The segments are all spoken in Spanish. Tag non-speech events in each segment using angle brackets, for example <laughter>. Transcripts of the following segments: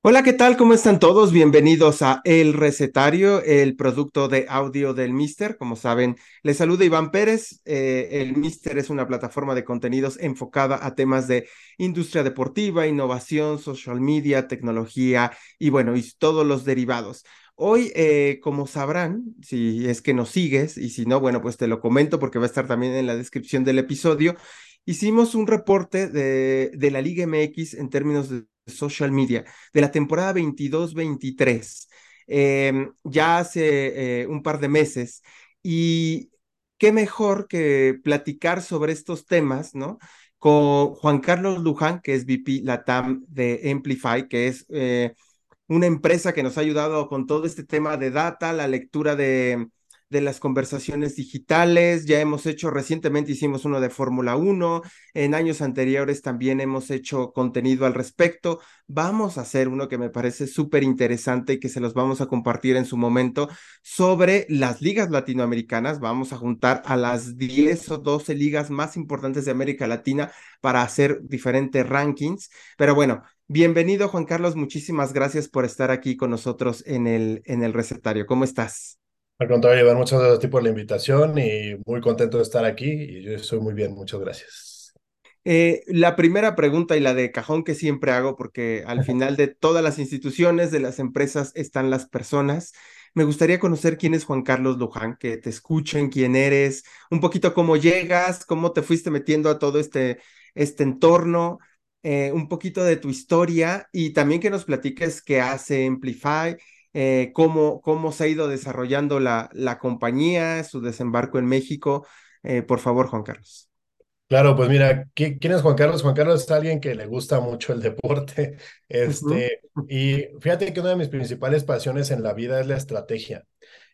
Hola, ¿qué tal? ¿Cómo están todos? Bienvenidos a El Recetario, el producto de audio del Mister. Como saben, les saluda Iván Pérez. Eh, el Mister es una plataforma de contenidos enfocada a temas de industria deportiva, innovación, social media, tecnología y bueno, y todos los derivados. Hoy, eh, como sabrán, si es que nos sigues y si no, bueno, pues te lo comento porque va a estar también en la descripción del episodio. Hicimos un reporte de, de la Liga MX en términos de social media de la temporada 22-23, em, ya hace eh, un par de meses. Y qué mejor que platicar sobre estos temas, ¿no? Con Juan Carlos Luján, que es VP Latam de Amplify, que es eh, una empresa que nos ha ayudado con todo este tema de data, la lectura de de las conversaciones digitales. Ya hemos hecho, recientemente hicimos uno de Fórmula 1, en años anteriores también hemos hecho contenido al respecto. Vamos a hacer uno que me parece súper interesante y que se los vamos a compartir en su momento sobre las ligas latinoamericanas. Vamos a juntar a las 10 o 12 ligas más importantes de América Latina para hacer diferentes rankings. Pero bueno, bienvenido Juan Carlos, muchísimas gracias por estar aquí con nosotros en el, en el recetario. ¿Cómo estás? Al contrario, Iván, muchas gracias por la invitación y muy contento de estar aquí y yo estoy muy bien, muchas gracias. Eh, la primera pregunta y la de cajón que siempre hago, porque al final de todas las instituciones, de las empresas, están las personas. Me gustaría conocer quién es Juan Carlos Luján, que te escuchen, quién eres, un poquito cómo llegas, cómo te fuiste metiendo a todo este, este entorno, eh, un poquito de tu historia y también que nos platiques qué hace Amplify eh, cómo, cómo se ha ido desarrollando la, la compañía, su desembarco en México. Eh, por favor, Juan Carlos. Claro, pues mira, ¿quién es Juan Carlos? Juan Carlos es alguien que le gusta mucho el deporte, <laughs> este, y fíjate que una de mis principales pasiones en la vida es la estrategia.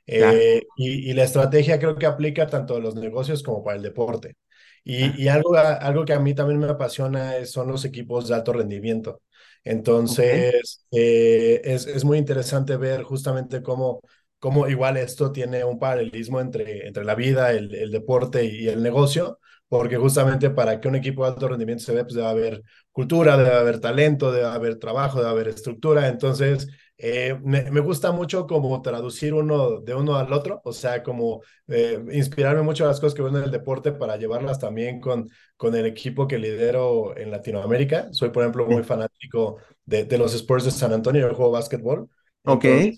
Eh, y, la estrategia creo que aplica tanto a los negocios como para el deporte. Y, y algo, algo que a mí también me apasiona son los equipos de alto rendimiento. Entonces, eh, es, es, muy interesante ver justamente cómo, cómo igual esto tiene un paralelismo entre, entre la vida, el, el deporte y el negocio, porque justamente para que un equipo de alto rendimiento se vea, pues debe haber cultura, debe haber talento, debe haber trabajo, debe haber estructura. Entonces, eh, me, me, gusta mucho como traducir uno de uno al otro, o sea, como eh, inspirarme mucho a las cosas que veo en el deporte para llevarlas también con, con el equipo que lidero en Latinoamérica. Soy, por ejemplo, muy fanático de, de los Spurs de San Antonio, el juego básquetbol. Ok. y,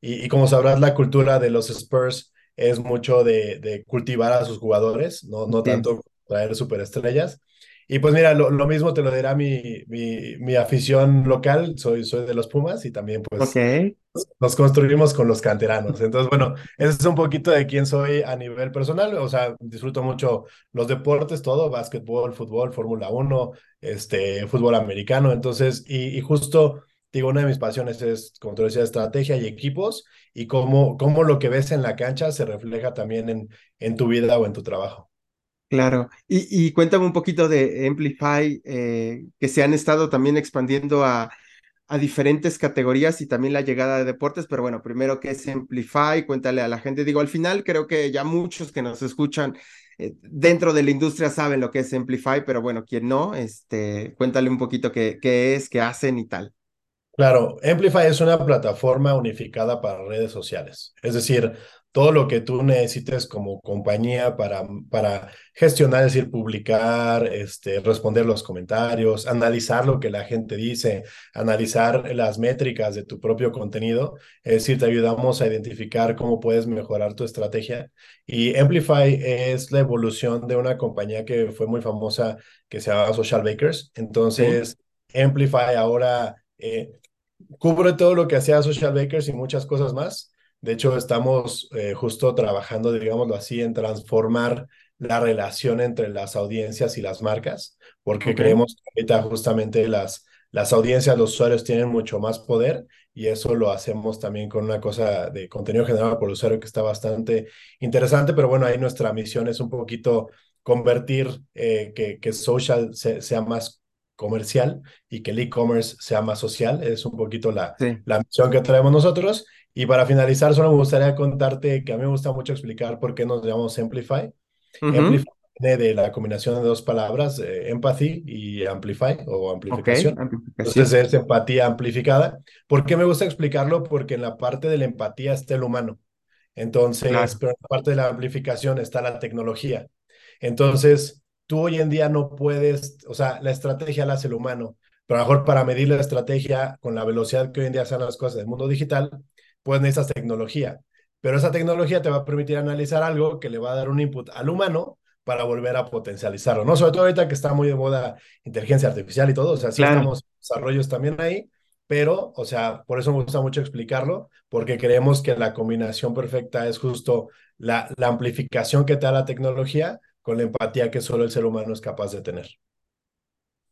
y, como sabrás, la cultura de los Spurs es mucho de, de cultivar a sus jugadores, no, no tanto traer superestrellas. Y pues mira, lo, lo, mismo te lo dirá mi, mi, mi, afición local, soy, soy de los Pumas y también pues okay. nos construimos con los canteranos. Entonces, bueno, ese es un poquito de quién soy a nivel personal, o sea, disfruto mucho los deportes, todo, básquetbol, fútbol, Fórmula 1, este, fútbol americano, entonces, y, y, justo, digo, una de mis pasiones es, como te decía, estrategia y equipos y cómo, cómo lo que ves en la cancha se refleja también en, en tu vida o en tu trabajo. Claro, y, cuéntame un poquito de Amplify, eh, que se han estado también expandiendo a, diferentes categorías y también la llegada de deportes, pero bueno, primero, ¿qué es Amplify? Cuéntale a la gente, digo, al final creo que ya muchos que nos escuchan eh, dentro de la industria saben lo que es Amplify, pero bueno, quien no, este, cuéntale un poquito qué es, qué hacen y tal. Claro, Amplify es una plataforma unificada para redes sociales, es decir, todo lo que tú necesites como compañía para, para gestionar, es decir, publicar, este, responder los comentarios, analizar lo que la gente dice, analizar las métricas de tu propio contenido. Es decir, te ayudamos a identificar cómo puedes mejorar tu estrategia. Y Amplify es la evolución de una compañía que fue muy famosa que se llama Social Bakers. Entonces, ¿Sí? Amplify ahora eh, cubre todo lo que hacía Social Bakers y muchas cosas más de hecho, estamos eh, justo trabajando, digámoslo así, en transformar la relación entre las audiencias y las marcas, porque okay. creemos que ahorita justamente las, las audiencias, los usuarios tienen mucho más poder y eso lo hacemos también con una cosa de contenido generado por el usuario que está bastante interesante, pero bueno, ahí nuestra misión es un poquito convertir eh, que, que social se, sea más comercial y que el e-commerce sea más social. Es un poquito la, sí. la misión que traemos nosotros. Y para finalizar, solo me gustaría contarte que a mí me gusta mucho explicar por qué nos llamamos Amplify. Uh -huh. Amplify viene de la combinación de dos palabras, eh, empathy y amplify o amplificación. Ok, amplificación. Entonces es empatía amplificada. ¿Por qué me gusta explicarlo? Porque en la parte de la empatía está el humano. Entonces, Claro. pero en la parte de la amplificación está la tecnología. Entonces, tú hoy en día no puedes, o sea, la estrategia la hace el humano, pero a lo mejor para medir la estrategia con la velocidad que hoy en día hacen las cosas del mundo digital, pues necesitas tecnología. Pero esa tecnología te va a permitir analizar algo que le va a dar un input al humano para volver a potencializarlo, ¿no? Sobre todo ahorita que está muy de moda inteligencia artificial y todo, o sea, sí Claro. estamos desarrollos también ahí, pero, o sea, por eso me gusta mucho explicarlo, porque creemos que la combinación perfecta es justo la, la amplificación que te da la tecnología con la empatía que solo el ser humano es capaz de tener.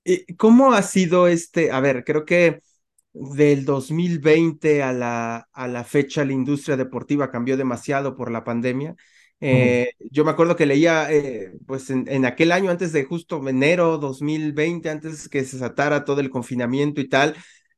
¿Y ¿Cómo ha sido este? A ver, creo que del 2020 a la, a la fecha la industria deportiva cambió demasiado por la pandemia. Eh, yo me acuerdo que leía, eh, pues en, en, aquel año, antes de justo enero 2020, antes que se satara todo el confinamiento y tal,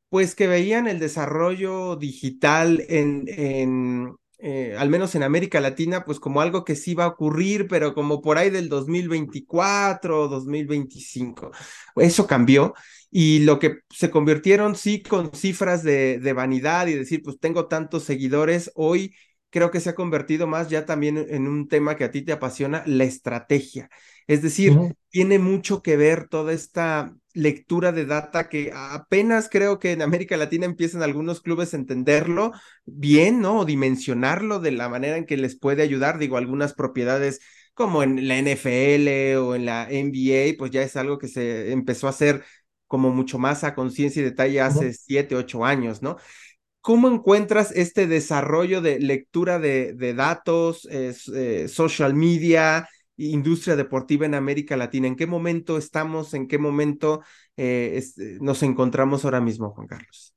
pues que veían el desarrollo digital en, en eh, al menos en América Latina, pues como algo que sí va a ocurrir, pero como por ahí del 2024 o 2025. Eso cambió y lo que se convirtieron sí con cifras de, de vanidad y decir, pues tengo tantos seguidores, hoy creo que se ha convertido más ya también en un tema que a ti te apasiona, la estrategia. Es decir, uh -huh. tiene mucho que ver toda esta lectura de data que apenas creo que en América Latina empiezan algunos clubes a entenderlo bien, ¿no? O dimensionarlo de la manera en que les puede ayudar. Digo, algunas propiedades como en la NFL o en la NBA, pues ya es algo que se empezó a hacer como mucho más a conciencia y detalle hace uh -huh. siete, ocho años, ¿no? ¿Cómo encuentras este desarrollo de lectura de, de datos, eh, eh, social media, industria deportiva en América Latina? ¿En qué momento estamos? ¿En qué momento eh, es, nos encontramos ahora mismo, Juan Carlos?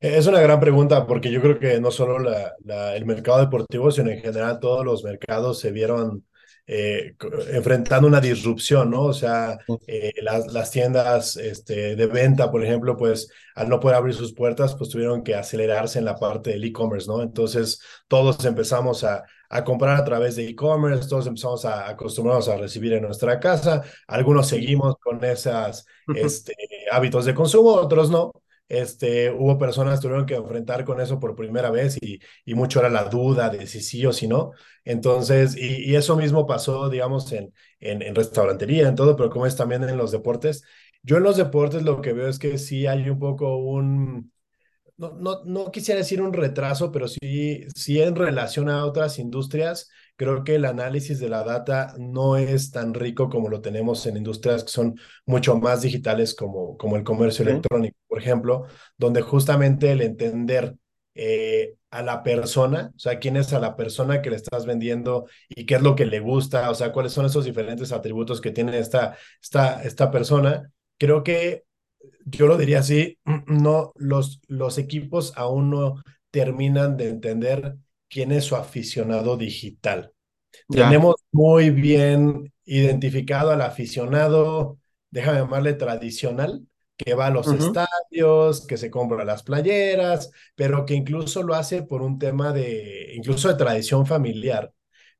Es una gran pregunta porque yo creo que no solo la, la, el mercado deportivo, sino en general todos los mercados se vieron eh, enfrentando una disrupción, ¿no? O sea, eh, las, las, tiendas este, de venta, por ejemplo, pues al no poder abrir sus puertas, pues tuvieron que acelerarse en la parte del e-commerce, ¿no? Entonces todos empezamos a, a comprar a través de e-commerce, todos empezamos a acostumbrarnos a recibir en nuestra casa, algunos seguimos con esos <laughs> este, hábitos de consumo, otros no. Este, hubo personas que tuvieron que enfrentar con eso por primera vez y, y mucho era la duda de si sí o si no. Entonces, y, y eso mismo pasó, digamos, en, en, en, restaurantería, en todo, pero como es también en los deportes. Yo en los deportes lo que veo es que sí hay un poco un, no, no, no quisiera decir un retraso, pero sí, sí en relación a otras industrias, creo que el análisis de la data no es tan rico como lo tenemos en industrias que son mucho más digitales como, como el comercio electrónico, por ejemplo, donde justamente el entender eh, a la persona, o sea, quién es a la persona que le estás vendiendo y qué es lo que le gusta, o sea, cuáles son esos diferentes atributos que tiene esta, esta, esta persona, creo que yo lo diría así, <clears throat> no, los, los equipos aún no terminan de entender quién es su aficionado digital. Ya. Tenemos muy bien identificado al aficionado, déjame llamarle tradicional, que va a los uh -huh. estadios, que se compra las playeras, pero que incluso lo hace por un tema de, incluso de tradición familiar,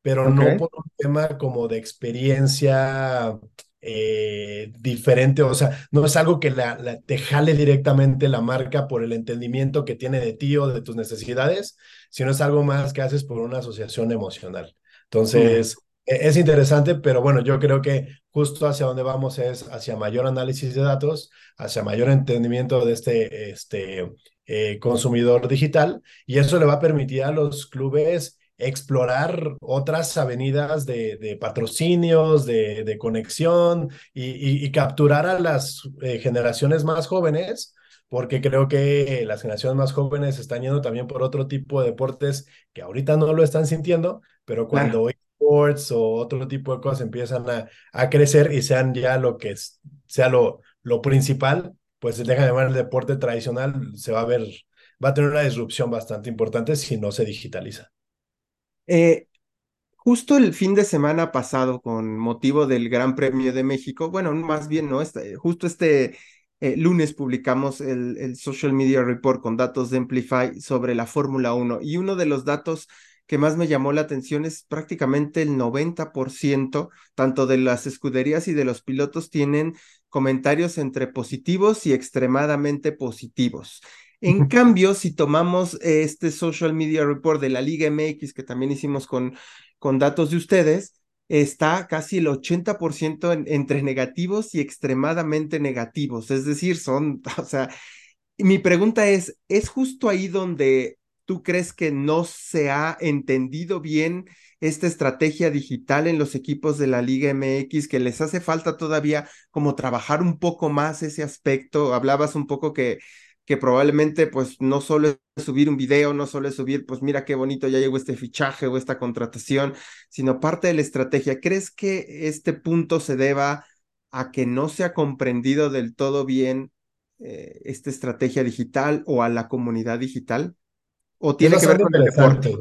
pero okay. no por un tema como de experiencia eh, diferente, o sea, no es algo que la, la, te jale directamente la marca por el entendimiento que tiene de ti o de tus necesidades, sino es algo más que haces por una asociación emocional. Entonces, mm. es interesante, pero bueno, yo creo que justo hacia donde vamos es hacia mayor análisis de datos, hacia mayor entendimiento de este, este eh, consumidor digital, y eso le va a permitir a los clubes explorar otras avenidas de, de patrocinios, de, de conexión y, y, y, capturar a las eh, generaciones más jóvenes, porque creo que las generaciones más jóvenes están yendo también por otro tipo de deportes que ahorita no lo están sintiendo, pero cuando claro. esports o otro tipo de cosas empiezan a, a crecer y sean ya lo que es, sea lo, lo principal, pues deja de llamar el deporte tradicional, se va a ver, va a tener una disrupción bastante importante si no se digitaliza. Eh, justo el fin de semana pasado, con motivo del Gran Premio de México, bueno, más bien, ¿no? Este, justo este eh, lunes publicamos el, el, Social Media Report con datos de Amplify sobre la Fórmula 1 y uno de los datos que más me llamó la atención es prácticamente el 90%, tanto de las escuderías y de los pilotos tienen comentarios entre positivos y extremadamente positivos. En cambio, si tomamos este Social Media Report de la Liga MX, que también hicimos con, con datos de ustedes, está casi el 80% entre negativos y extremadamente negativos. Es decir, son, <laughs> o sea, mi pregunta es, ¿es justo ahí donde tú crees que no se ha entendido bien esta estrategia digital en los equipos de la Liga MX, que les hace falta todavía como trabajar un poco más ese aspecto? Hablabas un poco que que probablemente pues no solo es subir un video, no solo es subir, pues mira qué bonito ya llegó este fichaje o esta contratación, sino parte de la estrategia. ¿Crees que este punto se deba a que no se ha comprendido del todo bien eh, esta estrategia digital o a la comunidad digital? ¿O tiene que ver con el deporte?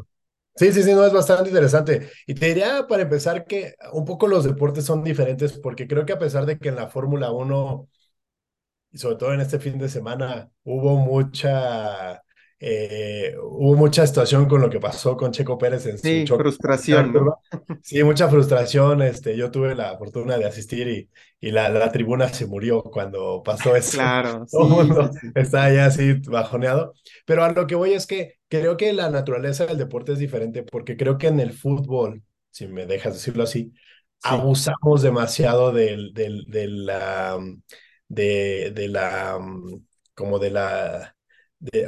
Sí, sí, sí, no, es bastante interesante. Y te diría para empezar que un poco los deportes son diferentes porque creo que a pesar de que en la Fórmula 1 y sobre todo en este fin de semana hubo mucha, eh, hubo mucha situación con lo que pasó con Checo Pérez en sí, su frustración. <laughs> Sí, mucha frustración. Este, yo tuve la fortuna de asistir y, y la, la tribuna se murió cuando pasó eso. Claro, <laughs> Todo el mundo está ya así bajoneado. Pero a lo que voy es que creo que la naturaleza del deporte es diferente porque creo que en el fútbol, si me dejas decirlo así, abusamos demasiado del, del, del, la de, de la, mm, como de la,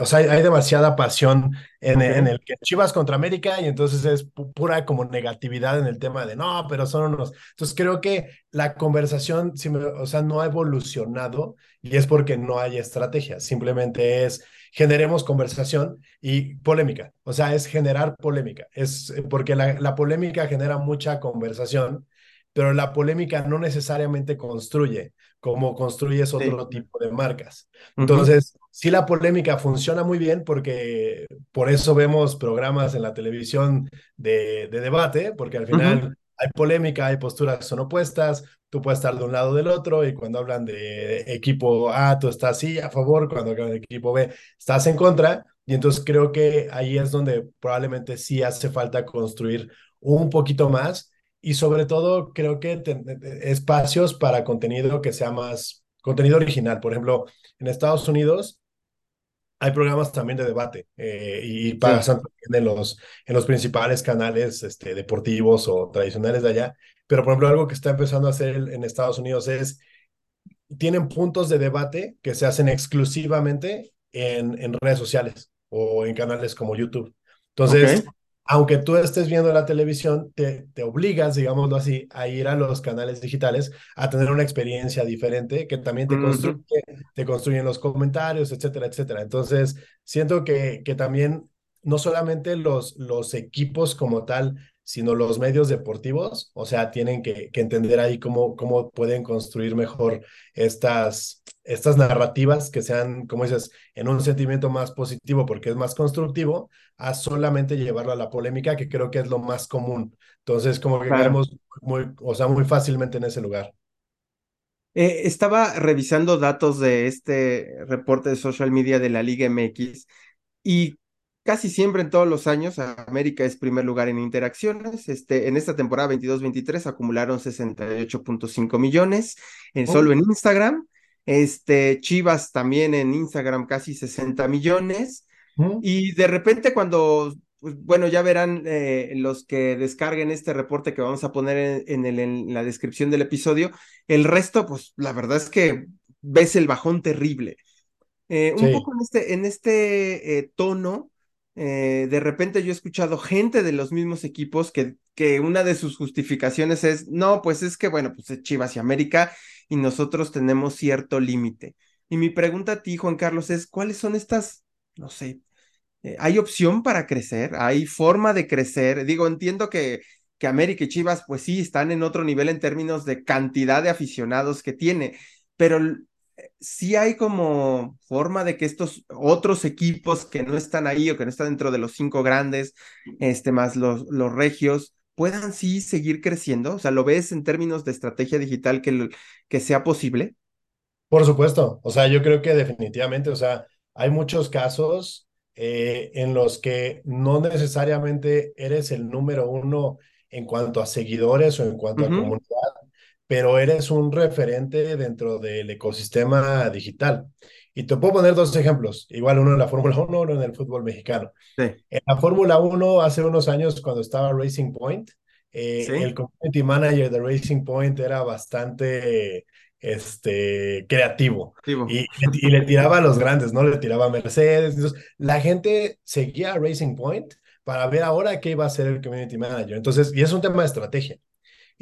o sea, hay, demasiada pasión en, en, el que Chivas contra América y entonces es pura como negatividad en el tema de no, pero son unos. Entonces creo que la conversación, o sea, no ha evolucionado y es porque no hay estrategia, simplemente es generemos conversación y polémica, o sea, es generar polémica, es porque la, la polémica genera mucha conversación pero la polémica no necesariamente construye como construyes otro tipo de marcas. Entonces, sí la polémica funciona muy bien porque por eso vemos programas en la televisión de, debate, porque al final hay polémica, hay posturas que son opuestas, tú puedes estar de un lado del otro y cuando hablan de equipo A, tú estás sí a favor, cuando hablan de equipo B, estás en contra. Y entonces creo que ahí es donde probablemente sí hace falta construir un poquito más y sobre todo creo que espacios para contenido que sea más contenido original. Por ejemplo, en Estados Unidos hay programas también de debate eh, y pasan en los, en los principales canales este, deportivos o tradicionales de allá. Pero, por ejemplo, algo que está empezando a hacer en Estados Unidos es, tienen puntos de debate que se hacen exclusivamente en, en redes sociales o en canales como YouTube. Entonces, aunque tú estés viendo la televisión, te, te, obligas, digámoslo así, a ir a los canales digitales a tener una experiencia diferente que también te, construye, te construyen los comentarios, etcétera, etcétera. Entonces, siento que, que también no solamente los, los equipos como tal sino los medios deportivos, o sea, tienen que, entender ahí cómo, cómo pueden construir mejor estas, estas narrativas que sean, como dices, en un sentimiento más positivo porque es más constructivo, a solamente llevarlo a la polémica, que creo que es lo más común. Entonces, como que caemos muy, o sea, muy fácilmente en ese lugar. Eh, estaba revisando datos de este reporte de social media de la Liga MX y casi siempre en todos los años América es primer lugar en interacciones. Este, en esta temporada 22-23 acumularon 68.5 millones en, oh. solo en Instagram. Este, Chivas también en Instagram casi 60 millones. Mm. Y de repente cuando, pues, bueno, ya verán eh, los que descarguen este reporte que vamos a poner en, el, en, la descripción del episodio, el resto, pues la verdad es que ves el bajón terrible. Eh, un poco en este, en este eh, tono, eh, de repente yo he escuchado gente de los mismos equipos que, que una de sus justificaciones es, no, pues es que, bueno, pues es Chivas y América y nosotros tenemos cierto límite. Y mi pregunta a ti, Juan Carlos, es, ¿cuáles son estas, no sé, eh, ¿hay opción para crecer? ¿Hay forma de crecer? Digo, entiendo que, que América y Chivas, pues sí, están en otro nivel en términos de cantidad de aficionados que tiene, pero sí hay como forma de que estos otros equipos que no están ahí o que no están dentro de los cinco grandes, este, más los, los regios, puedan sí seguir creciendo? O sea, ¿lo ves en términos de estrategia digital que, que sea posible? Por supuesto, o sea, yo creo que definitivamente, o sea, hay muchos casos eh, en los que no necesariamente eres el número uno en cuanto a seguidores o en cuanto a comunidad, pero eres un referente dentro del ecosistema digital. Y te puedo poner dos ejemplos, igual uno en la <laughs> Fórmula 1, uno en el fútbol mexicano. En la Fórmula 1, hace unos años, cuando estaba Racing Point, eh, el community manager de Racing Point era bastante este, creativo y, y, le tiraba a los grandes, ¿no? Le tiraba a Mercedes. Entonces, la gente seguía a Racing Point para ver ahora qué iba a ser el community manager. Entonces, y es un tema de estrategia.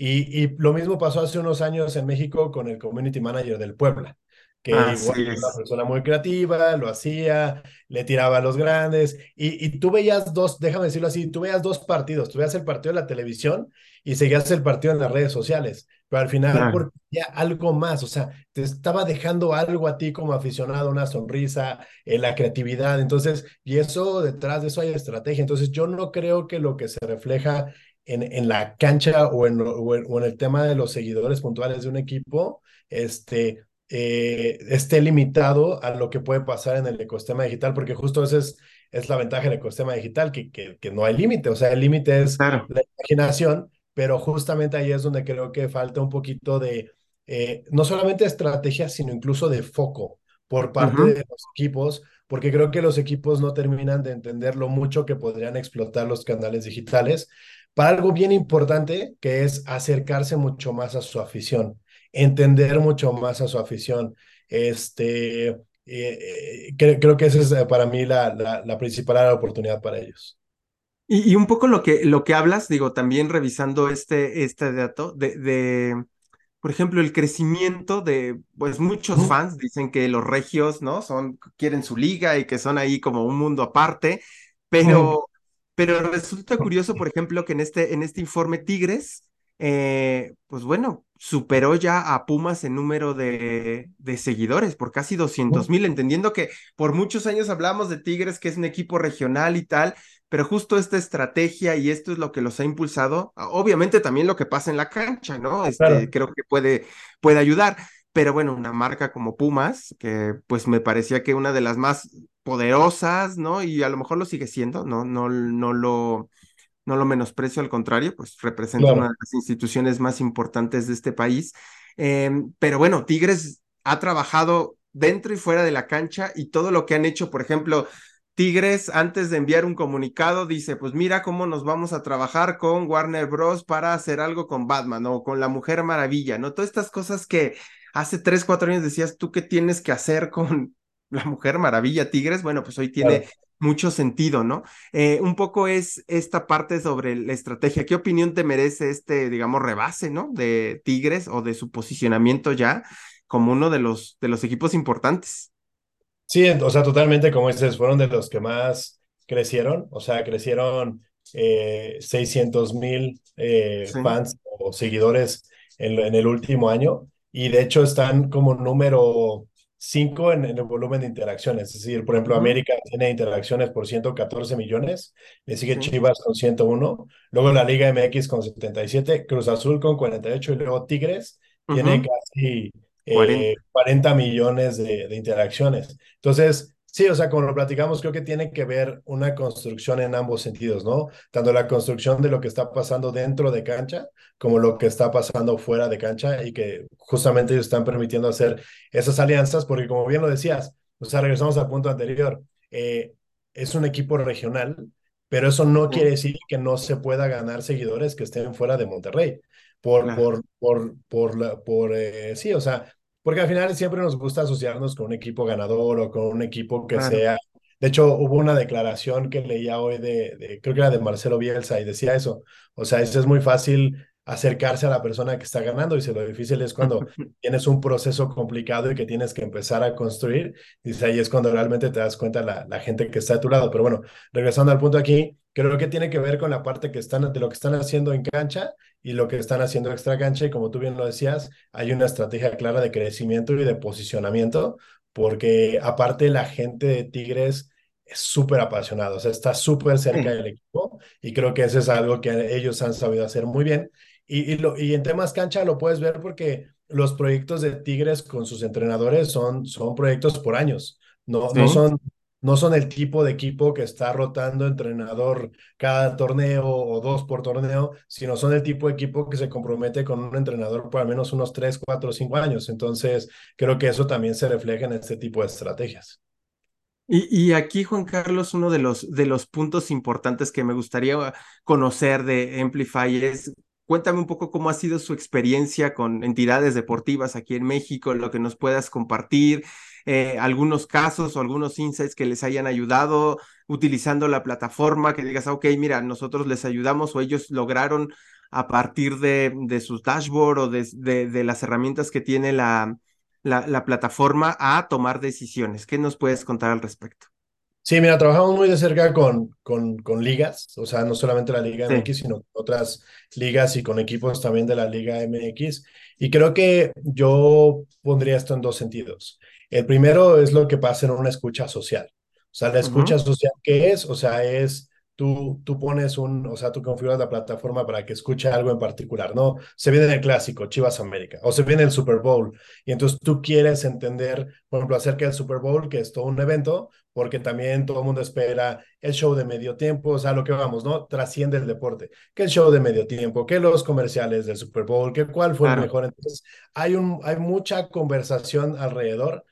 Y, y lo mismo pasó hace unos años en México con el community manager del Puebla que igual era una persona muy creativa, lo hacía, le tiraba a los grandes, y, y, tú veías dos, déjame decirlo así, tú veías dos partidos, tú veías el partido en la televisión y seguías el partido en las redes sociales, pero al final porque ya algo más, o sea, te estaba dejando algo a ti como aficionado, una sonrisa, eh, la creatividad, entonces, y eso detrás de eso hay estrategia, entonces yo no creo que lo que se refleja en, en la cancha o en, o en, el tema de los seguidores puntuales de un equipo, este, eh, esté limitado a lo que puede pasar en el ecosistema digital, porque justo esa es, es la ventaja del ecosistema digital, que, que, que no hay límite, o sea, el límite es la imaginación, pero justamente ahí es donde creo que falta un poquito de, eh, no solamente estrategia, sino incluso de foco por parte de los equipos, porque creo que los equipos no terminan de entender lo mucho que podrían explotar los canales digitales para algo bien importante, que es acercarse mucho más a su afición, entender mucho más a su afición. Este, eh, eh, creo, que esa es para mí la, la, la principal oportunidad para ellos. Y, un poco lo que, lo que hablas, digo, también revisando este, este dato, de, de, por ejemplo, el crecimiento de, pues muchos fans dicen que los regios, ¿no? Son, quieren su liga y que son ahí como un mundo aparte, pero, pero resulta curioso, por ejemplo, que en este, en este informe Tigres, eh, pues bueno, superó ya a Pumas en número de, de seguidores por casi 200 mil, entendiendo que por muchos años hablamos de Tigres, que es un equipo regional y tal, pero justo esta estrategia y esto es lo que los ha impulsado, obviamente también lo que pasa en la cancha, ¿no? Este, Creo que puede, puede ayudar, pero bueno, una marca como Pumas, que pues me parecía que una de las más poderosas, ¿no? Y a lo mejor lo sigue siendo, no, no, no lo... No lo menosprecio, al contrario, pues representa una de las instituciones más importantes de este país. Em, pero bueno, Tigres ha trabajado dentro y fuera de la cancha y todo lo que han hecho, por ejemplo, Tigres, antes de enviar un comunicado, dice, pues mira cómo nos vamos a trabajar con Warner Bros. para hacer algo con Batman o con la Mujer Maravilla, ¿no? Todas estas cosas que hace tres, cuatro años decías, ¿tú qué tienes que hacer con <laughs> la Mujer Maravilla Tigres? Bueno, pues hoy tiene mucho sentido, ¿no? Eh, un poco es esta parte sobre la estrategia. ¿Qué opinión te merece este, digamos, rebase, ¿no? De Tigres o de su posicionamiento ya como uno de los, de los equipos importantes. Sí, o sea, totalmente, como dices, fueron de los que más crecieron, o sea, crecieron eh, 600 mil eh, fans o seguidores en, en, el último año y de hecho están como número 5 en, el volumen de interacciones, es decir, por ejemplo, América tiene interacciones por 114 millones, le sigue Chivas con 101, luego la Liga MX con 77, Cruz Azul con 48 y luego Tigres tiene casi 40. Eh, millones de, interacciones. Entonces, sí, o sea, como lo platicamos, creo que tiene que ver una construcción en ambos sentidos, ¿no? Tanto la construcción de lo que está pasando dentro de cancha como lo que está pasando fuera de cancha y que justamente ellos están permitiendo hacer esas alianzas, porque como bien lo decías, o sea, regresamos al punto anterior, eh, es un equipo regional, pero eso no quiere decir que no se pueda ganar seguidores que estén fuera de Monterrey. Por, por, por, por, la, por eh, sí, o sea, porque al final siempre nos gusta asociarnos con un equipo ganador o con un equipo que sea... De hecho, hubo una declaración que leía hoy de, de, creo que era de Marcelo Bielsa y decía eso. O sea, eso es muy fácil acercarse a la persona que está ganando y si lo difícil es cuando <laughs> tienes un proceso complicado y que tienes que empezar a construir, y ahí es cuando realmente te das cuenta la, la gente que está a tu lado. Pero bueno, regresando al punto aquí, creo que tiene que ver con la parte que están, de lo que están haciendo en cancha y lo que están haciendo extra cancha. Y como tú bien lo decías, hay una estrategia clara de crecimiento y de posicionamiento, porque aparte la gente de Tigres es súper apasionada, o sea, está súper cerca del equipo y creo que eso es algo que ellos han sabido hacer muy bien. Y, y, lo, y en temas cancha lo puedes ver porque los proyectos de Tigres con sus entrenadores son, son proyectos por años, no, no son no son el tipo de equipo que está rotando entrenador cada torneo o dos por torneo, sino son el tipo de equipo que se compromete con un entrenador por al menos unos tres, cuatro, cinco años. Entonces, creo que eso también se refleja en este tipo de estrategias. Y, y, aquí, Juan Carlos, uno de los, de los puntos importantes que me gustaría conocer de Amplify es, cuéntame un poco cómo ha sido su experiencia con entidades deportivas aquí en México, lo que nos puedas compartir, eh, algunos casos o algunos insights que les hayan ayudado utilizando la plataforma, que digas, ok, mira, nosotros les ayudamos o ellos lograron a partir de, de sus dashboard o de, de, las herramientas que tiene la, la, la plataforma a tomar decisiones. ¿Qué nos puedes contar al respecto? Sí, mira, trabajamos muy de cerca con, con, con ligas, o sea, no solamente la Liga MX, sino otras ligas y con equipos también de la Liga MX. Y creo que yo pondría esto en dos sentidos. El primero es lo que pasa en una escucha social. O sea, la escucha social, ¿qué es? O sea, es tú, tú pones un, o sea, tú configuras la plataforma para que escuche algo en particular, ¿no? Se viene el clásico, Chivas América, o se viene el Super Bowl, y entonces tú quieres entender, por ejemplo, acerca del Super Bowl, que es todo un evento, porque también todo el mundo espera el show de medio tiempo, o sea, lo que vamos, ¿no? Trasciende el deporte, que el show de medio tiempo, que los comerciales del Super Bowl, que cuál fue el mejor. Entonces, hay, un, hay mucha conversación alrededor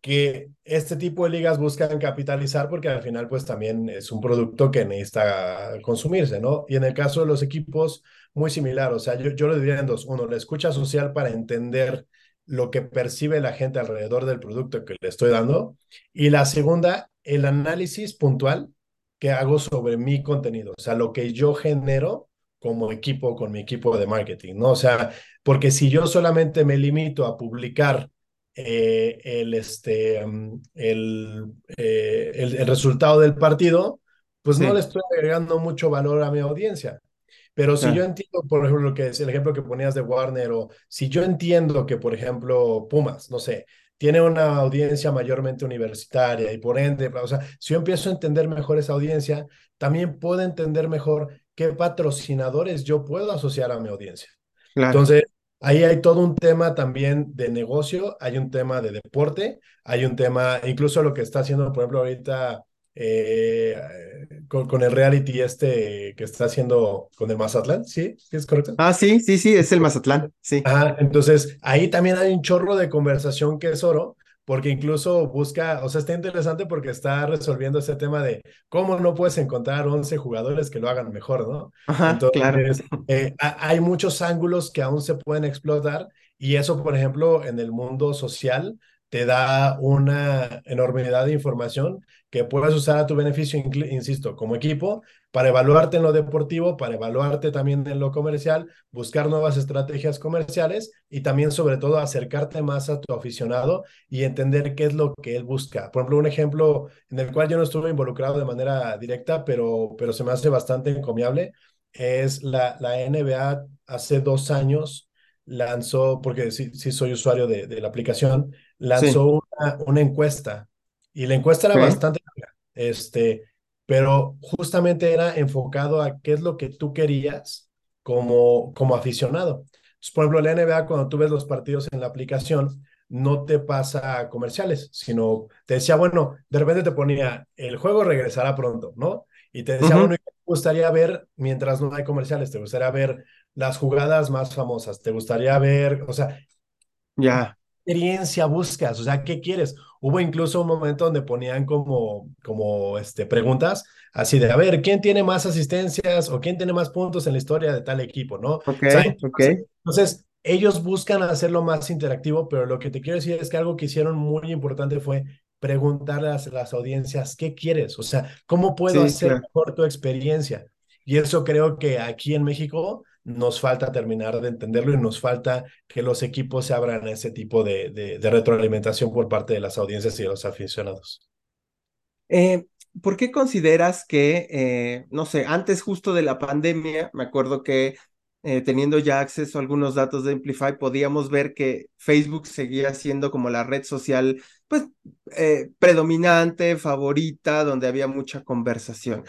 que este tipo de ligas buscan capitalizar porque al final pues también es un producto que necesita consumirse, ¿no? Y en el caso de los equipos, muy similar, o sea, yo, yo lo diría en dos. Uno, la escucha social para entender lo que percibe la gente alrededor del producto que le estoy dando. Y la segunda, el análisis puntual que hago sobre mi contenido, o sea, lo que yo genero como equipo con mi equipo de marketing, ¿no? O sea, porque si yo solamente me limito a publicar eh, el, este, mm, el, eh, el, resultado del partido, pues no le estoy agregando mucho valor a mi audiencia. Pero si yo entiendo, por ejemplo, lo que es el ejemplo que ponías de Warner, o si yo entiendo que, por ejemplo, Pumas, no sé, tiene una audiencia mayormente universitaria y por ende, o sea, si yo empiezo a entender mejor esa audiencia, también puedo entender mejor qué patrocinadores yo puedo asociar a mi audiencia. Entonces, Ahí hay todo un tema también de negocio, hay un tema de deporte, hay un tema, incluso lo que está haciendo, por ejemplo, ahorita eh, con, el reality este que está haciendo con el Mazatlán, ¿sí? ¿Es correcto? Ah, sí, sí, sí, es el Mazatlán, sí. Ah, entonces ahí también hay un chorro de conversación que es oro, porque incluso busca, o sea, está interesante porque está resolviendo ese tema de cómo no puedes encontrar 11 jugadores que lo hagan mejor, ¿no? Ajá, Entonces, claro. Eh, hay muchos ángulos que aún se pueden explotar y eso, por ejemplo, en el mundo social te da una enormidad de información que puedes usar a tu beneficio, insisto, como equipo, para evaluarte en lo deportivo, para evaluarte también en lo comercial, buscar nuevas estrategias comerciales y también sobre todo acercarte más a tu aficionado y entender qué es lo que él busca. Por ejemplo, un ejemplo en el cual yo no estuve involucrado de manera directa, pero, pero se me hace bastante encomiable, es la, la NBA hace dos años lanzó, porque sí, sí soy usuario de, de la aplicación, lanzó una, una encuesta y la encuesta era bastante este, pero justamente era enfocado a qué es lo que tú querías como, como aficionado. por ejemplo, la NBA, cuando tú ves los partidos en la aplicación, no te pasa comerciales, sino te decía, bueno, de repente te ponía, el juego regresará pronto, ¿no? Y te decía, bueno, ¿qué te gustaría ver mientras no hay comerciales? ¿Te gustaría ver las jugadas más famosas? ¿Te gustaría ver, o sea, ya experiencia buscas? O sea, ¿qué quieres? Hubo incluso un momento donde ponían como, como este, preguntas así de, a ver, ¿quién tiene más asistencias o quién tiene más puntos en la historia de tal equipo, no? Ok, ok. Entonces, ellos buscan hacerlo más interactivo, pero lo que te quiero decir es que algo que hicieron muy importante fue preguntarle a las audiencias, ¿qué quieres? O sea, ¿cómo puedo hacer mejor tu experiencia? Y eso creo que aquí en México nos falta terminar de entenderlo y nos falta que los equipos se abran a ese tipo de, de, retroalimentación por parte de las audiencias y de los aficionados. Eh, ¿Por qué consideras que, eh, no sé, antes justo de la pandemia, me acuerdo que eh, teniendo ya acceso a algunos datos de Amplify, podíamos ver que Facebook seguía siendo como la red social, pues, predominante, favorita, donde había mucha conversación.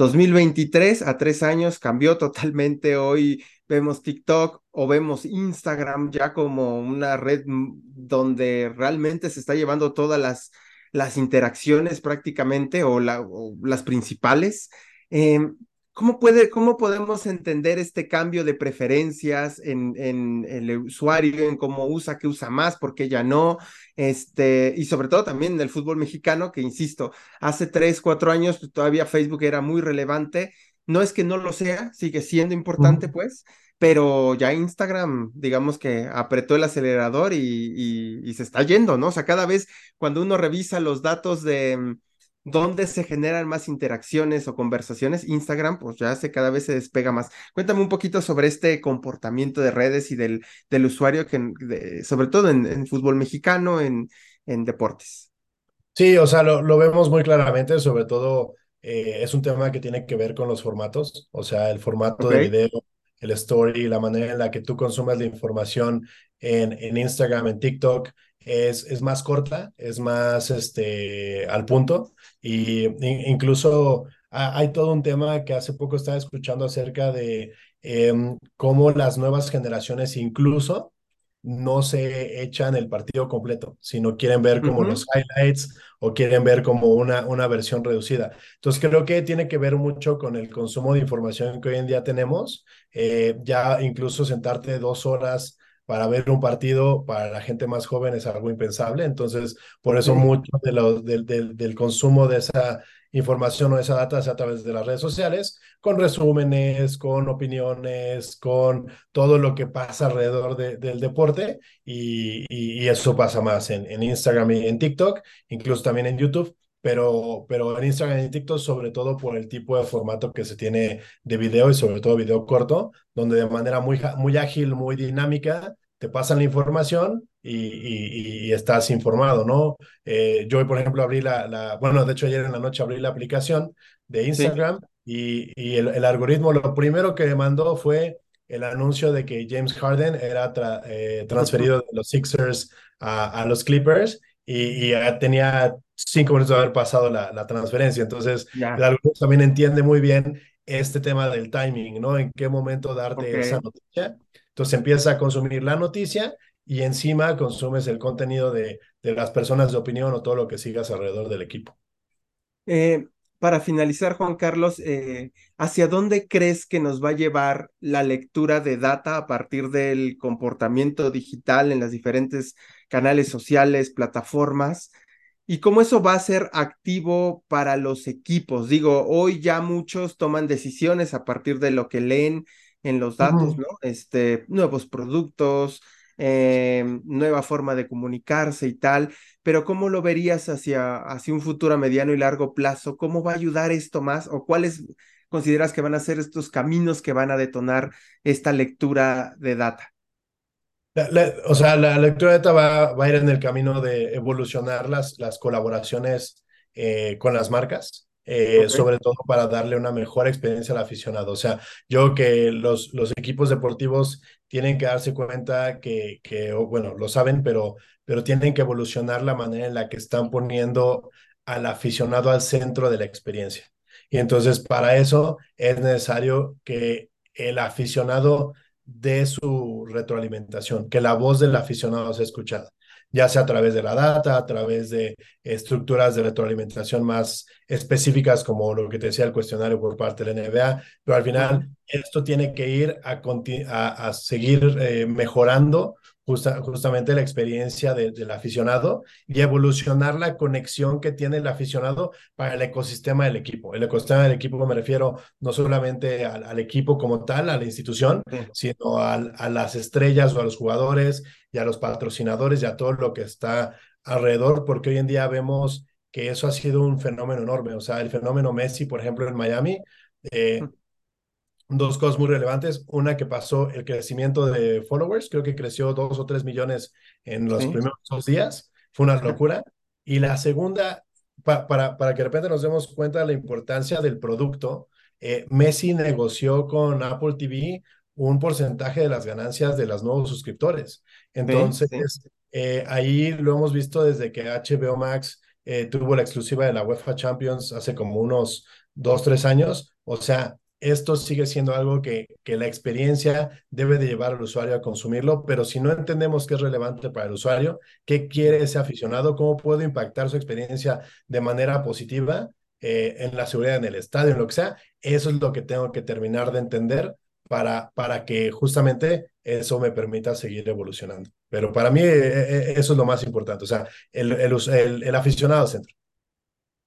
2023 a tres años cambió totalmente. Hoy vemos TikTok o vemos Instagram ya como una red donde realmente se está llevando todas las, las interacciones prácticamente o, las principales. Em, ¿Cómo, puede, ¿Cómo podemos entender este cambio de preferencias en, en, el usuario, en cómo usa, qué usa más, por qué ya no? Este, y sobre todo también en el fútbol mexicano, que insisto, hace tres, cuatro años pues, todavía Facebook era muy relevante. No es que no lo sea, sigue siendo importante, pues, pero ya Instagram, digamos que apretó el acelerador y, y, se está yendo, ¿no? O sea, cada vez cuando uno revisa los datos de dónde se generan más interacciones o conversaciones, Instagram, pues ya se cada vez se despega más. Cuéntame un poquito sobre este comportamiento de redes y del, del usuario, que, sobre todo en, fútbol mexicano, en, en deportes. Sí, o sea, lo, lo vemos muy claramente, sobre todo eh, es un tema que tiene que ver con los formatos, o sea, el formato de video, el story, la manera en la que tú consumes la información en, en Instagram, en TikTok, es, es más corta, es más este, al punto y incluso hay todo un tema que hace poco estaba escuchando acerca de em, cómo las nuevas generaciones incluso no se echan el partido completo, sino quieren ver como los highlights o quieren ver como una, una versión reducida. Entonces creo que tiene que ver mucho con el consumo de información que hoy en día tenemos. Eh, ya incluso sentarte dos horas para ver un partido para la gente más joven es algo impensable. Entonces, por eso mucho de lo, del, del, consumo de esa información o esa data es a través de las redes sociales, con resúmenes, con opiniones, con todo lo que pasa alrededor del deporte. Y, y, eso pasa más en, en Instagram y en TikTok, incluso también en YouTube pero, pero en Instagram y TikTok, sobre todo por el tipo de formato que se tiene de video y sobre todo video corto, donde de manera muy, muy ágil, muy dinámica, te pasan la información y, y, estás informado, ¿no? Eh, yo, por ejemplo, abrí la, la, bueno, de hecho ayer en la noche abrí la aplicación de Instagram y, y el, el, algoritmo lo primero que me mandó fue el anuncio de que James Harden era eh, transferido de los Sixers a, a los Clippers y, ya tenía cinco minutos de haber pasado la, la transferencia. Entonces, el algoritmo también entiende muy bien este tema del timing, ¿no? En qué momento darte esa noticia entonces empiezas a consumir la noticia y encima consumes el contenido de, de las personas de opinión o todo lo que sigas alrededor del equipo. Eh, para finalizar, Juan Carlos, eh, ¿hacia dónde crees que nos va a llevar la lectura de data a partir del comportamiento digital en las diferentes canales sociales, plataformas? ¿Y cómo eso va a ser activo para los equipos? Digo, hoy ya muchos toman decisiones a partir de lo que leen en los datos, ¿no? Este, nuevos productos, eh, nueva forma de comunicarse y tal, pero ¿cómo lo verías hacia, hacia un futuro a mediano y largo plazo? ¿Cómo va a ayudar esto más o cuáles consideras que van a ser estos caminos que van a detonar esta lectura de data? o sea, la lectura de data va, va, a ir en el camino de evolucionar las, las colaboraciones eh, con las marcas. Eh, sobre todo para darle una mejor experiencia al aficionado. O sea, yo que los, los equipos deportivos tienen que darse cuenta que, que bueno, lo saben, pero, pero tienen que evolucionar la manera en la que están poniendo al aficionado al centro de la experiencia. Y entonces para eso es necesario que el aficionado dé su retroalimentación, que la voz del aficionado sea escuchada ya sea a través de la data, a través de estructuras de retroalimentación más específicas como lo que te decía el cuestionario por parte de la NBA, pero al final esto tiene que ir a, a, seguir eh, mejorando justamente la experiencia del aficionado y evolucionar la conexión que tiene el aficionado para el ecosistema del equipo. El ecosistema del equipo me refiero no solamente al, equipo como tal, a la institución, sino a las estrellas o a los jugadores y a los patrocinadores y a todo lo que está alrededor, porque hoy en día vemos que eso ha sido un fenómeno enorme. O sea, el fenómeno Messi, por ejemplo, en Miami, eh, dos cosas muy relevantes. Una que pasó el crecimiento de followers, creo que creció dos o tres millones en los primeros dos días. Fue una locura. Y la segunda, para, para que de repente nos demos cuenta de la importancia del producto, eh, Messi negoció con Apple TV un porcentaje de las ganancias de los nuevos suscriptores. Entonces, eh, ahí lo hemos visto desde que HBO Max eh, tuvo la exclusiva de la UEFA Champions hace como unos dos, tres años. O sea, esto sigue siendo algo que, que la experiencia debe de llevar al usuario a consumirlo, pero si no entendemos qué es relevante para el usuario, qué quiere ese aficionado, cómo puedo impactar su experiencia de manera positiva eh, en la seguridad en el estadio, en lo que sea, eso es lo que tengo que terminar de entender para, para que justamente eso me permita seguir evolucionando. Pero para mí eh, eso es lo más importante, o sea, el, el, el, el aficionado centro.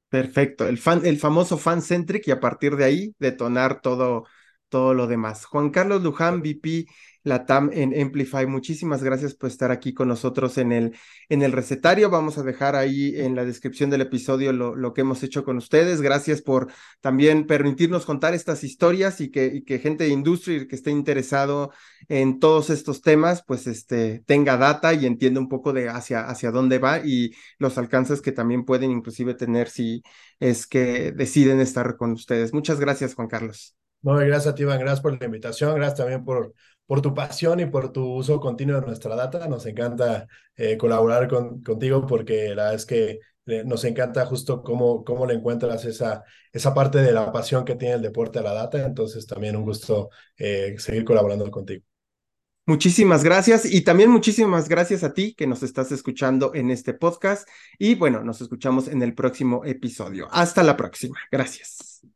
Perfecto, el, fan, el famoso fan-centric y a partir de ahí detonar todo, todo lo demás. Juan Carlos Luján, VP la TAM en Amplify. Muchísimas gracias por estar aquí con nosotros en el, en el recetario. Vamos a dejar ahí en la descripción del episodio lo, lo que hemos hecho con ustedes. Gracias por también permitirnos contar estas historias y que, y que gente de industria que esté interesado en todos estos temas, pues este, tenga data y entienda un poco de hacia, hacia dónde va y los alcances que también pueden inclusive tener si es que deciden estar con ustedes. Muchas gracias, Juan Carlos. No, gracias a ti, Iván. Gracias por la invitación. Gracias también por por tu pasión y por tu uso continuo de nuestra data. Nos encanta eh, colaborar con, contigo porque la verdad es que eh, nos encanta justo cómo, cómo le encuentras esa, esa parte de la pasión que tiene el deporte a la data. Entonces también un gusto eh, seguir colaborando contigo. Muchísimas gracias y también muchísimas gracias a ti que nos estás escuchando en este podcast y bueno, nos escuchamos en el próximo episodio. Hasta la próxima. Gracias.